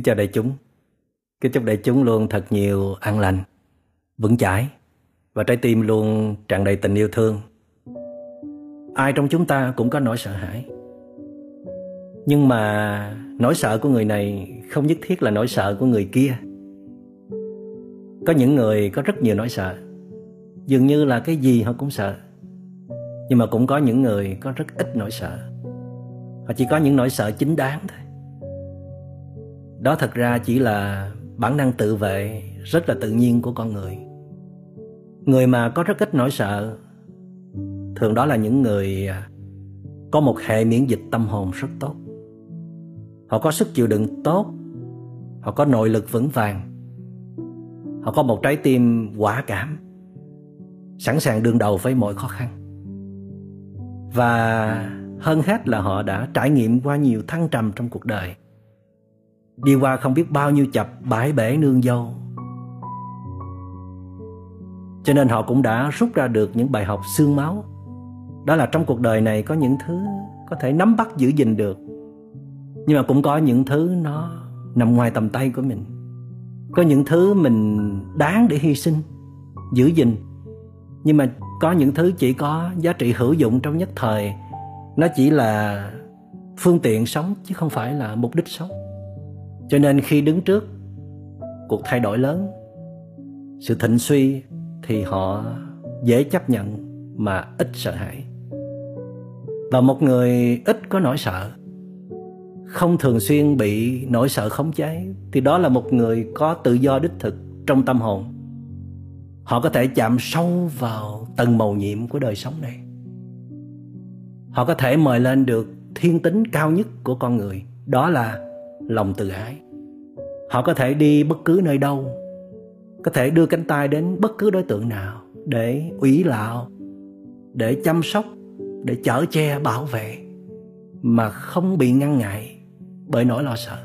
Kính chào đại chúng. Kính chúc đại chúng luôn thật nhiều an lành, vững chãi và trái tim luôn tràn đầy tình yêu thương. Ai trong chúng ta cũng có nỗi sợ hãi. Nhưng mà nỗi sợ của người này không nhất thiết là nỗi sợ của người kia. Có những người có rất nhiều nỗi sợ. Dường như là cái gì họ cũng sợ. Nhưng mà cũng có những người có rất ít nỗi sợ. Họ chỉ có những nỗi sợ chính đáng thôi đó thật ra chỉ là bản năng tự vệ, rất là tự nhiên của con người. Người mà có rất ít nỗi sợ, thường đó là những người à, có một hệ miễn dịch tâm hồn rất tốt. Họ có sức chịu đựng tốt, họ có nội lực vững vàng, họ có một trái tim quả cảm, sẵn sàng đương đầu với mọi khó khăn. Và hơn hết là họ đã trải nghiệm qua nhiều thăng trầm trong cuộc đời. Đi qua không biết bao nhiêu chập bãi bể nương dâu. Cho nên họ cũng đã rút ra được những bài học xương máu. Đó là trong cuộc đời này có những thứ có thể nắm bắt giữ gìn được. Nhưng mà cũng có những thứ nó nằm ngoài tầm tay của mình. Có những thứ mình đáng để hy sinh, giữ gìn. Nhưng mà có những thứ chỉ có giá trị hữu dụng trong nhất thời. Nó chỉ là phương tiện sống chứ không phải là mục đích sống cho nên khi đứng trước, cuộc thay đổi lớn. Sự thịnh suy thì họ dễ chấp nhận mà ít sợ hãi. Và một người ít có nỗi sợ, không thường xuyên bị nỗi sợ khống chế, thì đó là một người có tự do đích thực trong tâm hồn. Họ có thể chạm sâu vào tầng màu nhiệm của đời sống này. Họ có thể mời lên được thiên tính cao nhất của con người, đó là lòng tự ái họ có thể đi bất cứ nơi đâu. Có thể đưa cánh tay đến bất cứ đối tượng nào để ủy lạo, để chăm sóc, để chở che, bảo vệ, mà không bị ngăn ngại bởi nỗi lo sợ.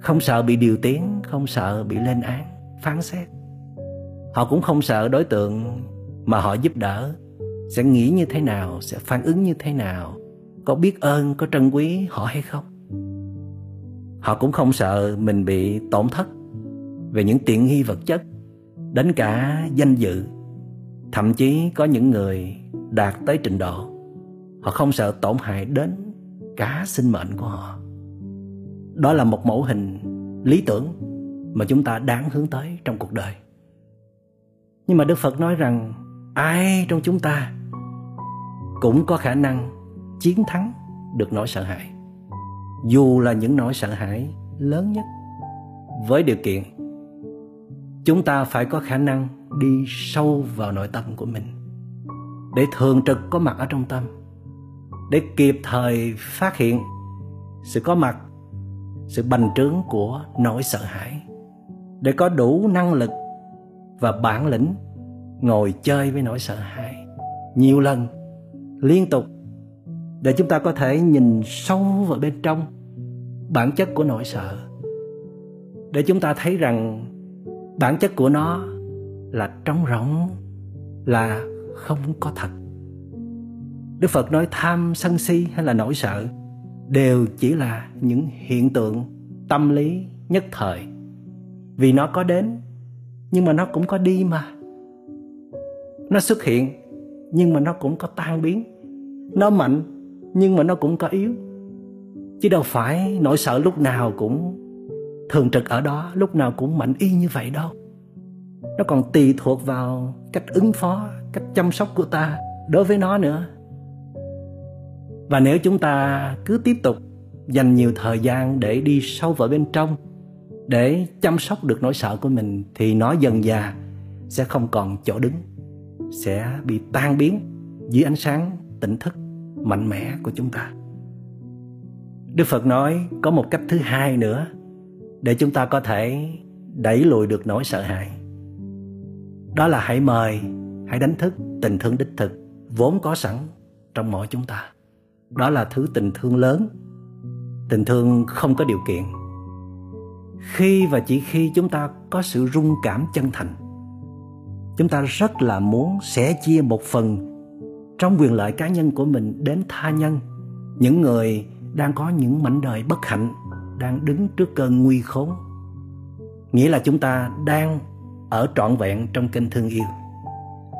Không sợ bị điều tiếng không sợ bị lên án, phán xét. Họ cũng không sợ đối tượng mà họ giúp đỡ sẽ nghĩ như thế nào, sẽ phản ứng như thế nào, có biết ơn, có trân quý họ hay không. Họ cũng không sợ mình bị tổn thất về những tiện nghi vật chất, đến cả danh dự. Thậm chí có những người đạt tới trình độ họ không sợ tổn hại đến cả sinh mệnh của họ. Đó là một mẫu hình lý tưởng mà chúng ta đáng hướng tới trong cuộc đời. Nhưng mà Đức Phật nói rằng ai trong chúng ta cũng có khả năng chiến thắng được nỗi sợ hãi dù là những nỗi sợ hãi lớn nhất. Với điều kiện, chúng ta phải có khả năng đi sâu vào nội tâm của mình để thường trực có mặt ở trong tâm, để kịp thời phát hiện sự có mặt, sự bành trướng của nỗi sợ hãi, để có đủ năng lực và bản lĩnh ngồi chơi với nỗi sợ hãi nhiều lần liên tục để chúng ta có thể nhìn sâu vào bên trong bản chất của nỗi sợ. Để chúng ta thấy rằng bản chất của nó là trống rỗng, là không có thật. Đức phật nói tham sân si hay là nỗi sợ đều chỉ là những hiện tượng tâm lý nhất thời. Vì nó có đến, nhưng mà nó cũng có đi mà. Nó xuất hiện, nhưng mà nó cũng có tan biến. Nó mạnh nhưng mà nó cũng có yếu. Chứ đâu phải nỗi sợ lúc nào cũng thường trực ở đó, lúc nào cũng mạnh y như vậy đâu. Nó còn tùy thuộc vào cách ứng phó, cách chăm sóc của ta đối với nó nữa. Và nếu chúng ta cứ tiếp tục dành nhiều thời gian để đi sâu vào bên trong, để chăm sóc được nỗi sợ của mình, thì nó dần già sẽ không còn chỗ đứng, sẽ bị tan biến dưới ánh sáng tỉnh thức mạnh mẽ của chúng ta. Đức phật nói có một cách thứ hai nữa để chúng ta có thể đẩy lùi được nỗi sợ hãi. Đó là hãy mời, hãy đánh thức tình thương đích thực vốn có sẵn trong mỗi chúng ta. Đó là thứ tình thương lớn. Tình thương không có điều kiện. Khi và chỉ khi chúng ta có sự rung cảm chân thành, chúng ta rất là muốn sẻ chia một phần trong quyền lợi cá nhân của mình đến tha nhân. Những người đang có những mảnh đời bất hạnh đang đứng trước cơn nguy khốn. Nghĩa là chúng ta đang ở trọn vẹn trong kênh thương yêu.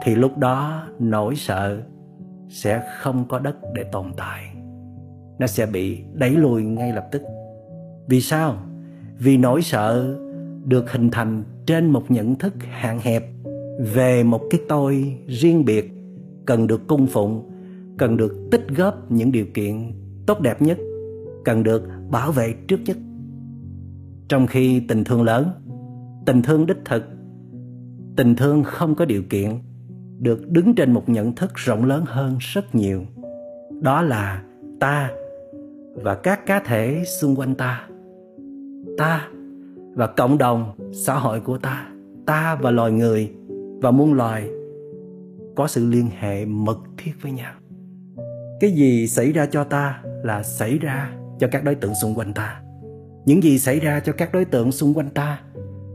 Thì lúc đó nỗi sợ sẽ không có đất để tồn tại. Nó sẽ bị đẩy lùi ngay lập tức. Vì sao? Vì nỗi sợ được hình thành trên một nhận thức hạn hẹp về một cái tôi riêng biệt cần được cung phụng, cần được tích góp những điều kiện tốt đẹp nhất, cần được bảo vệ trước nhất. Trong khi tình thương lớn, tình thương đích thực, tình thương không có điều kiện được đứng trên một nhận thức rộng lớn hơn rất nhiều. Đó là ta và các cá thể xung quanh ta. Ta và cộng đồng xã hội của ta. Ta và loài người và muôn loài có sự liên hệ mật thiết với nhau. Cái gì xảy ra cho ta là xảy ra cho các đối tượng xung quanh ta. Những gì xảy ra cho các đối tượng xung quanh ta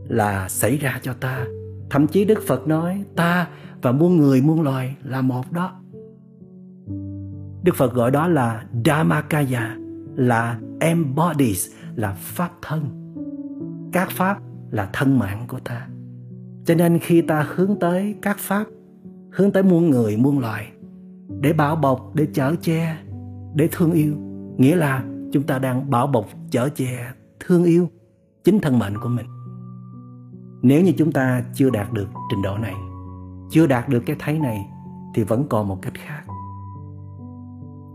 là xảy ra cho ta. Thậm chí đức phật nói, ta và muôn người muôn loài là một đó. Đức phật gọi đó là dhammakaya, là embodies, là pháp thân. Các pháp là thân mạng của ta. Cho nên khi ta hướng tới các pháp hướng tới muôn người, muôn loài, để bảo bọc, để chở che, để thương yêu. Nghĩa là chúng ta đang bảo bọc, chở che, thương yêu chính thân mệnh của mình. Nếu như chúng ta chưa đạt được trình độ này, chưa đạt được cái thấy này, thì vẫn còn một cách khác.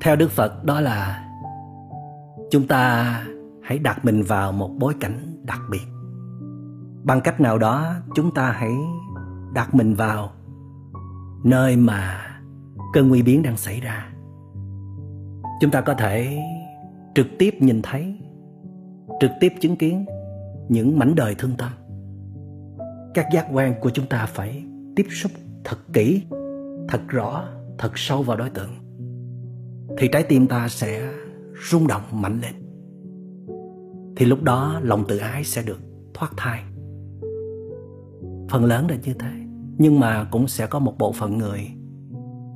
Theo đức phật, đó là chúng ta hãy đặt mình vào một bối cảnh đặc biệt. Bằng cách nào đó, chúng ta hãy đặt mình vào nơi mà cơn nguy biến đang xảy ra. Chúng ta có thể trực tiếp nhìn thấy, trực tiếp chứng kiến những mảnh đời thương tâm. Các giác quan của chúng ta phải tiếp xúc thật kỹ, thật rõ, thật sâu vào đối tượng, thì trái tim ta sẽ rung động mạnh lên. Thì lúc đó lòng tự ái sẽ được thoát thai. Phần lớn là như thế nhưng mà cũng sẽ có một bộ phận người,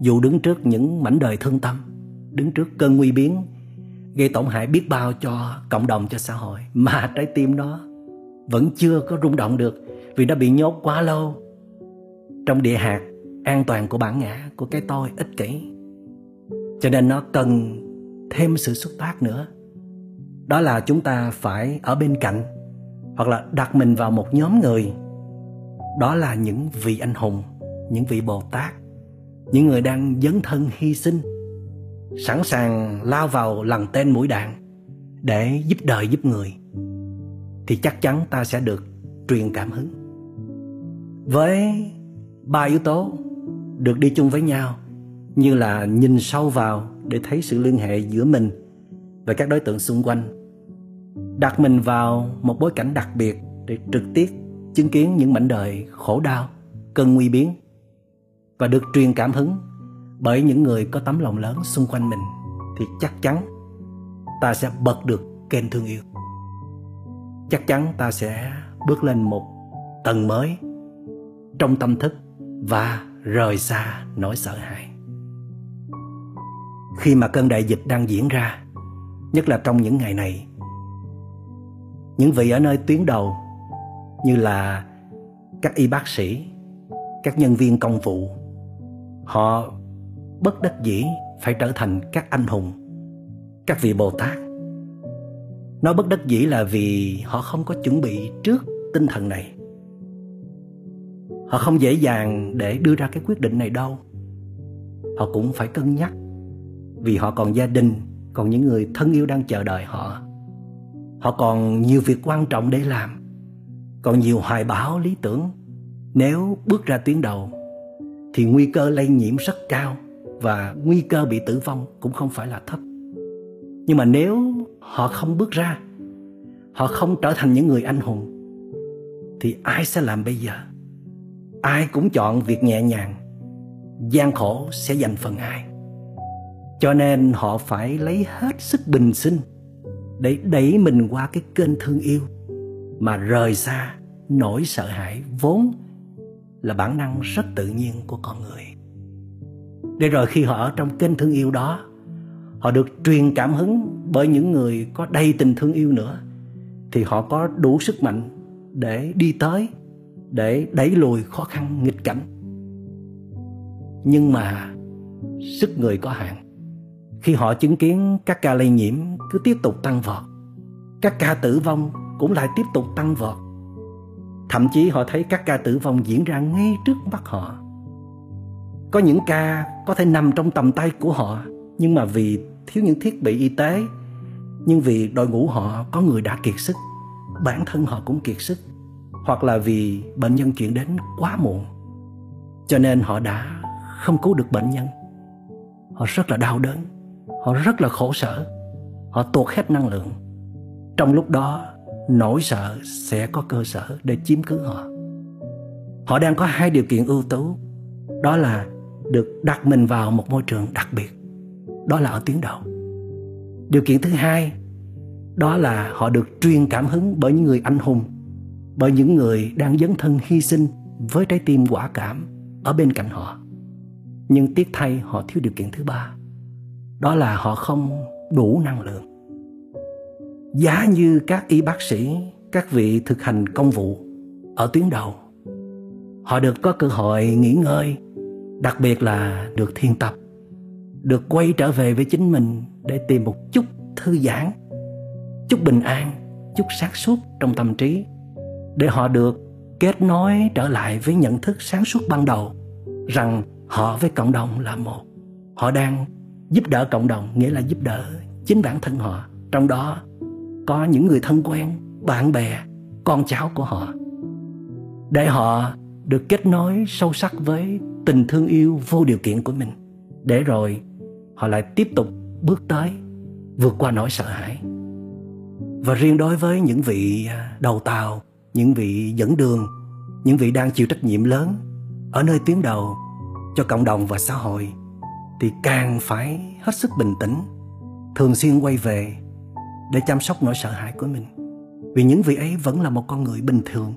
dù đứng trước những mảnh đời thương tâm, đứng trước cơn nguy biến, gây tổn hại biết bao cho cộng đồng, cho xã hội. Mà trái tim nó vẫn chưa có rung động được vì nó bị nhốt quá lâu trong địa hạt an toàn của bản ngã của cái tôi ích kỷ. Cho nên nó cần thêm sự xuất phát nữa. Đó là chúng ta phải ở bên cạnh hoặc là đặt mình vào một nhóm người đó là những vị anh hùng, những vị bồ tát, những người đang dấn thân hy sinh, sẵn sàng lao vào lần tên mũi đạn để giúp đời giúp người, thì chắc chắn ta sẽ được truyền cảm hứng. Với ba yếu tố được đi chung với nhau, như là nhìn sâu vào để thấy sự liên hệ giữa mình và các đối tượng xung quanh, đặt mình vào một bối cảnh đặc biệt để trực tiếp chứng kiến những mảnh đời khổ đau, cơn nguy biến và được truyền cảm hứng bởi những người có tấm lòng lớn xung quanh mình thì chắc chắn ta sẽ bật được kênh thương yêu. Chắc chắn ta sẽ bước lên một tầng mới trong tâm thức và rời xa nỗi sợ hãi. Khi mà cơn đại dịch đang diễn ra, nhất là trong những ngày này, những vị ở nơi tuyến đầu như là các y bác sĩ, các nhân viên công vụ. Họ bất đắc dĩ phải trở thành các anh hùng, các vị bồ tát. Nói bất đắc dĩ là vì họ không có chuẩn bị trước tinh thần này. Họ không dễ dàng để đưa ra cái quyết định này đâu. Họ cũng phải cân nhắc, vì họ còn gia đình, còn những người thân yêu đang chờ đợi họ. Họ còn nhiều việc quan trọng để làm còn nhiều hoài bão lý tưởng. Nếu bước ra tuyến đầu, thì nguy cơ lây nhiễm rất cao và nguy cơ bị tử vong cũng không phải là thấp. Nhưng mà nếu họ không bước ra, họ không trở thành những người anh hùng, thì ai sẽ làm bây giờ? Ai cũng chọn việc nhẹ nhàng, gian khổ sẽ dành phần ai. Cho nên họ phải lấy hết sức bình sinh để đẩy mình qua cái kênh thương yêu mà rời xa nỗi sợ hãi vốn là bản năng rất tự nhiên của con người. Để rồi khi họ ở trong kênh thương yêu đó, họ được truyền cảm hứng bởi những người có đầy tình thương yêu nữa, thì họ có đủ sức mạnh để đi tới, để đẩy lùi khó khăn, nghịch cảnh. Nhưng mà sức người có hạn. Khi họ chứng kiến các ca lây nhiễm cứ tiếp tục tăng vọt, các ca tử vong cũng lại tiếp tục tăng vọt. Thậm chí họ thấy các ca tử vong diễn ra ngay trước mắt họ. Có những ca có thể nằm trong tầm tay của họ, nhưng mà vì thiếu những thiết bị y tế, nhưng vì đội ngũ họ có người đã kiệt sức, bản thân họ cũng kiệt sức, hoặc là vì bệnh nhân chuyển đến quá muộn. Cho nên họ đã không cứu được bệnh nhân. Họ rất là đau đớn, họ rất là khổ sở, họ tuột hết năng lượng. Trong lúc đó nỗi sợ sẽ có cơ sở để chiếm cứ họ. Họ đang có hai điều kiện ưu tú. Đó là được đặt mình vào một môi trường đặc biệt. Đó là ở tuyến đầu. Điều kiện thứ hai, đó là họ được truyền cảm hứng bởi những người anh hùng, bởi những người đang dấn thân hy sinh với trái tim quả cảm ở bên cạnh họ. Nhưng tiếc thay, họ thiếu điều kiện thứ ba. Đó là họ không đủ năng lượng giá như các y bác sĩ, các vị thực hành công vụ ở tuyến đầu. Họ được có cơ hội nghỉ ngơi, đặc biệt là được thiền tập, được quay trở về với chính mình để tìm một chút thư giãn, chút bình an, chút sáng suốt trong tâm trí để họ được kết nối trở lại với nhận thức sáng suốt ban đầu rằng họ với cộng đồng là một. Họ đang giúp đỡ cộng đồng, nghĩa là giúp đỡ chính bản thân họ. Trong đó có những người thân quen, bạn bè, con cháu của họ. Để họ được kết nối sâu sắc với tình thương yêu vô điều kiện của mình. Để rồi họ lại tiếp tục bước tới, vượt qua nỗi sợ hãi. Và riêng đối với những vị à, đầu tàu, những vị dẫn đường, những vị đang chịu trách nhiệm lớn ở nơi tuyến đầu cho cộng đồng và xã hội, thì càng phải hết sức bình tĩnh, thường xuyên quay về để chăm sóc nỗi sợ hãi của mình. Vì những vị ấy vẫn là một con người bình thường.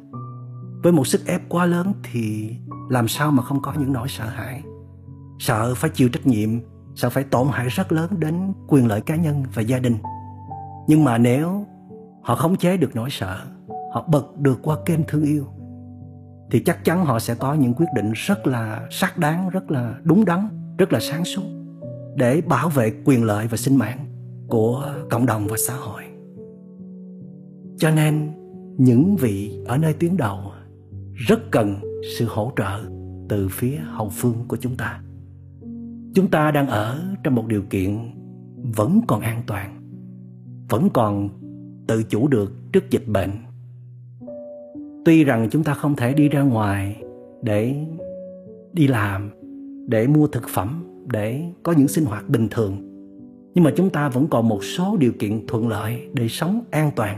Với một sức ép quá lớn thì làm sao mà không có những nỗi sợ hãi? Sợ phải chịu trách nhiệm, sợ phải tổn hại rất lớn đến quyền lợi cá nhân và gia đình. Nhưng mà nếu họ khống chế được nỗi sợ, họ bật được qua kênh thương yêu, thì chắc chắn họ sẽ có những quyết định rất là xác đáng, rất là đúng đắn, rất là sáng suốt để bảo vệ quyền lợi và sinh mạng của cộng đồng và xã hội. Cho nên, những vị ở nơi tuyến đầu rất cần sự hỗ trợ từ phía hậu phương của chúng ta. Chúng ta đang ở trong một điều kiện vẫn còn an toàn, vẫn còn tự chủ được trước dịch bệnh. Tuy rằng chúng ta không thể đi ra ngoài để đi làm, để mua thực phẩm, để có những sinh hoạt bình thường nhưng mà chúng ta vẫn còn một số điều kiện thuận lợi để sống an toàn,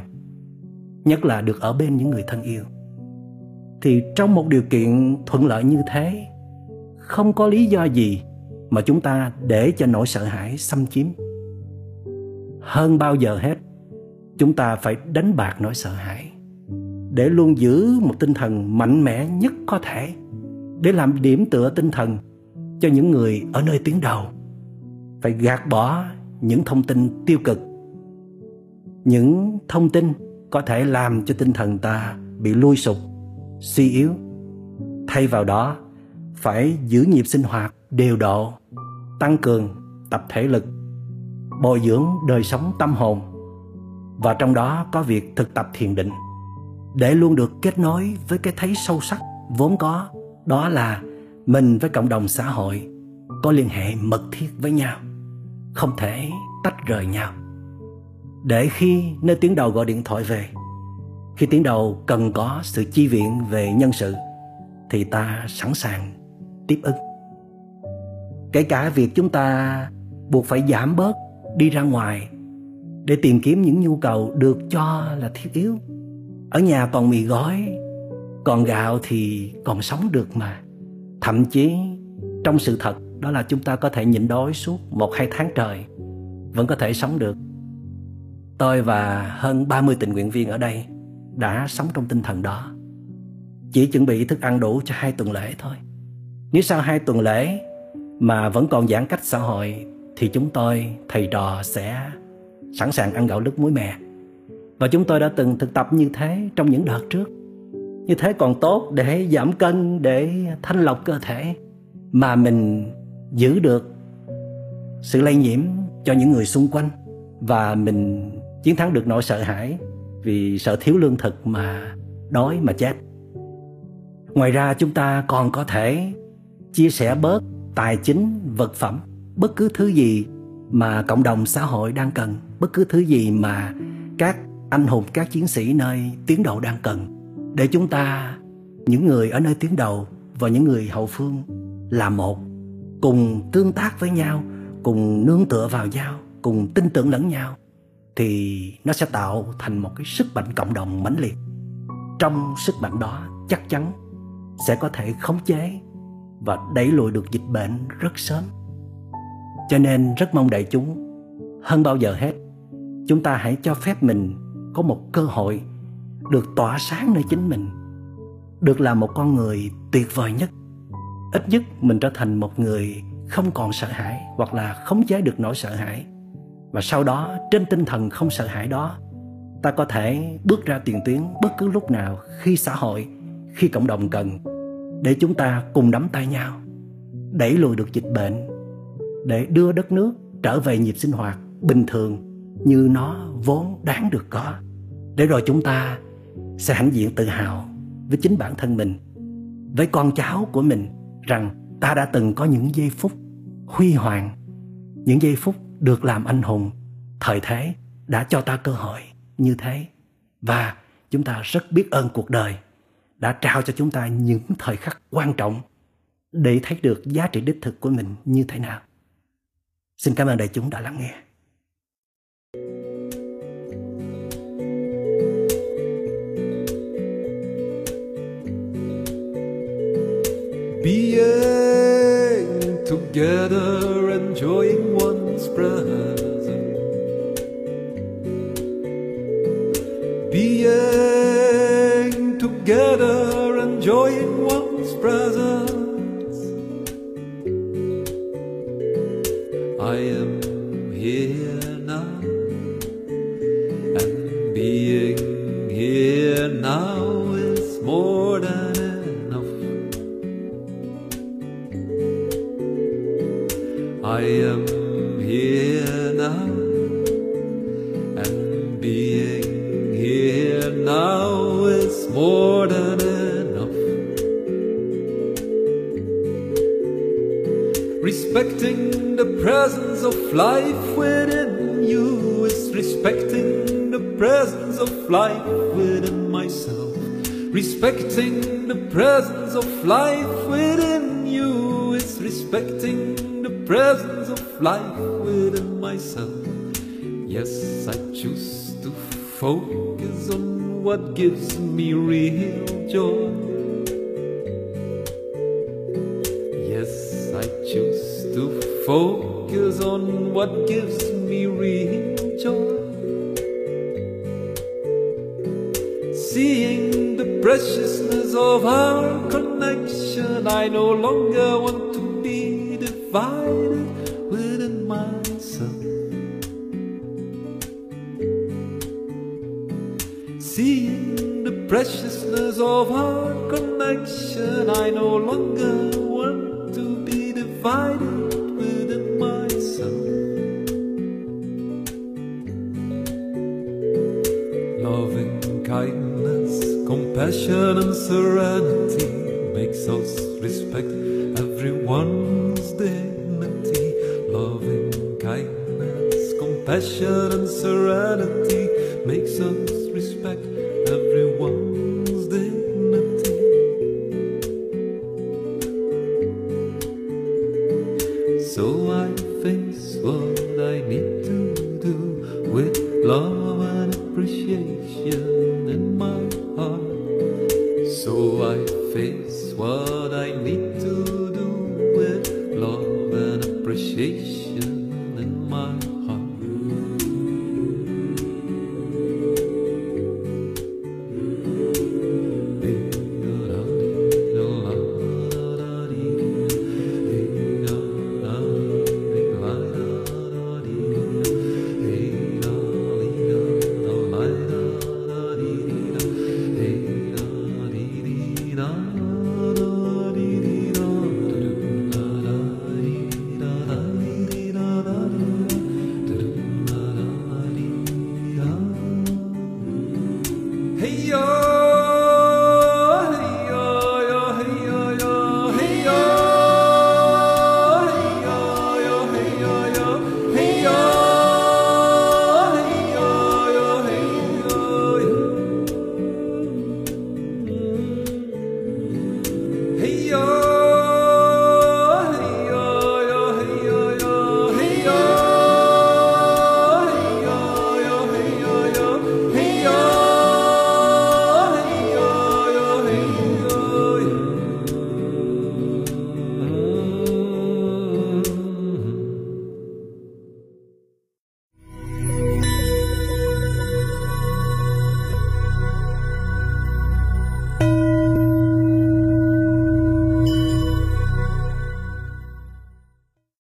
nhất là được ở bên những người thân yêu. Thì trong một điều kiện thuận lợi như thế, không có lý do gì mà chúng ta để cho nỗi sợ hãi xâm chiếm. Hơn bao giờ hết, chúng ta phải đánh bạc nỗi sợ hãi để luôn giữ một tinh thần mạnh mẽ nhất có thể, để làm điểm tựa tinh thần cho những người ở nơi tuyến đầu. Phải gạt bỏ những thông tin tiêu cực. Những thông tin có thể làm cho tinh thần ta bị lui sụp suy yếu. Thay vào đó, phải giữ nhịp sinh hoạt đều độ, tăng cường tập thể lực, bồi dưỡng đời sống tâm hồn. Và trong đó có việc thực tập thiền định. Để luôn được kết nối với cái thấy sâu sắc vốn có, đó là mình với cộng đồng xã hội có liên hệ mật thiết với nhau không thể tách rời nhau. Để khi nơi tuyến đầu gọi điện thoại về, khi tuyến đầu cần có sự chi viện về nhân sự, thì ta sẵn sàng tiếp ứng. Kể cả việc chúng ta buộc phải giảm bớt đi ra ngoài để tìm kiếm những nhu cầu được cho là thiết yếu. Ở nhà còn mì gói, còn gạo thì còn sống được mà. Thậm chí trong sự thật đó là chúng ta có thể nhịn đói suốt một hai tháng trời, vẫn có thể sống được. Tôi và hơn 30 tình nguyện viên ở đây đã sống trong tinh thần đó. Chỉ chuẩn bị thức ăn đủ cho hai tuần lễ thôi. Nếu sau hai tuần lễ mà vẫn còn giãn cách xã hội, thì chúng tôi, thầy trò sẽ sẵn sàng ăn gạo lứt muối mè. Và chúng tôi đã từng thực tập như thế trong những đợt trước. Như thế còn tốt để giảm cân, để thanh lọc cơ thể mà mình giữ được sự lây nhiễm cho những người xung quanh. Và mình chiến thắng được nỗi sợ hãi vì sợ thiếu lương thực mà đói mà chết. Ngoài ra, chúng ta còn có thể chia sẻ bớt tài chính, vật phẩm, bất cứ thứ gì mà cộng đồng xã hội đang cần, bất cứ thứ gì mà các anh hùng, các chiến sĩ nơi tuyến đầu đang cần, để chúng ta, những người ở nơi tuyến đầu và những người hậu phương là một cùng tương tác với nhau, cùng nương tựa vào nhau, cùng tin tưởng lẫn nhau, thì nó sẽ tạo thành một cái sức mạnh cộng đồng mãnh liệt. Trong sức mạnh đó, chắc chắn sẽ có thể khống chế và đẩy lùi được dịch bệnh rất sớm. Cho nên rất mong đại chúng, hơn bao giờ hết, chúng ta hãy cho phép mình có một cơ hội được tỏa sáng nơi chính mình, được là một con người tuyệt vời nhất ít nhất mình trở thành một người không còn sợ hãi hoặc là khống chế được nỗi sợ hãi. Và sau đó, trên tinh thần không sợ hãi đó, ta có thể bước ra tiền tuyến bất cứ lúc nào khi xã hội, khi cộng đồng cần để chúng ta cùng nắm tay nhau, đẩy lùi được dịch bệnh, để đưa đất nước trở về nhịp sinh hoạt bình thường như nó vốn đáng được có. Để rồi chúng ta sẽ hãnh diện tự hào với chính bản thân mình, với con cháu của mình rằng ta đã từng có những giây phút huy hoàng, những giây phút được làm anh hùng. Thời thế đã cho ta cơ hội như thế và chúng ta rất biết ơn cuộc đời đã trao cho chúng ta những thời khắc quan trọng để thấy được giá trị đích thực của mình như thế nào. Xin cảm ơn đại chúng đã lắng nghe. Being together, enjoying Respecting the presence of life within you is respecting the presence of life within myself. Respecting the presence of life within you is respecting the presence of life within myself. Yes, I choose to focus on what gives me real joy. Gives me real joy. Seeing the preciousness of our connection, I no longer want to be divided within myself. Seeing the preciousness of our connection, I no longer want to be divided compassion, and serenity makes us respect everyone's dignity. Loving kindness, compassion, and serenity makes us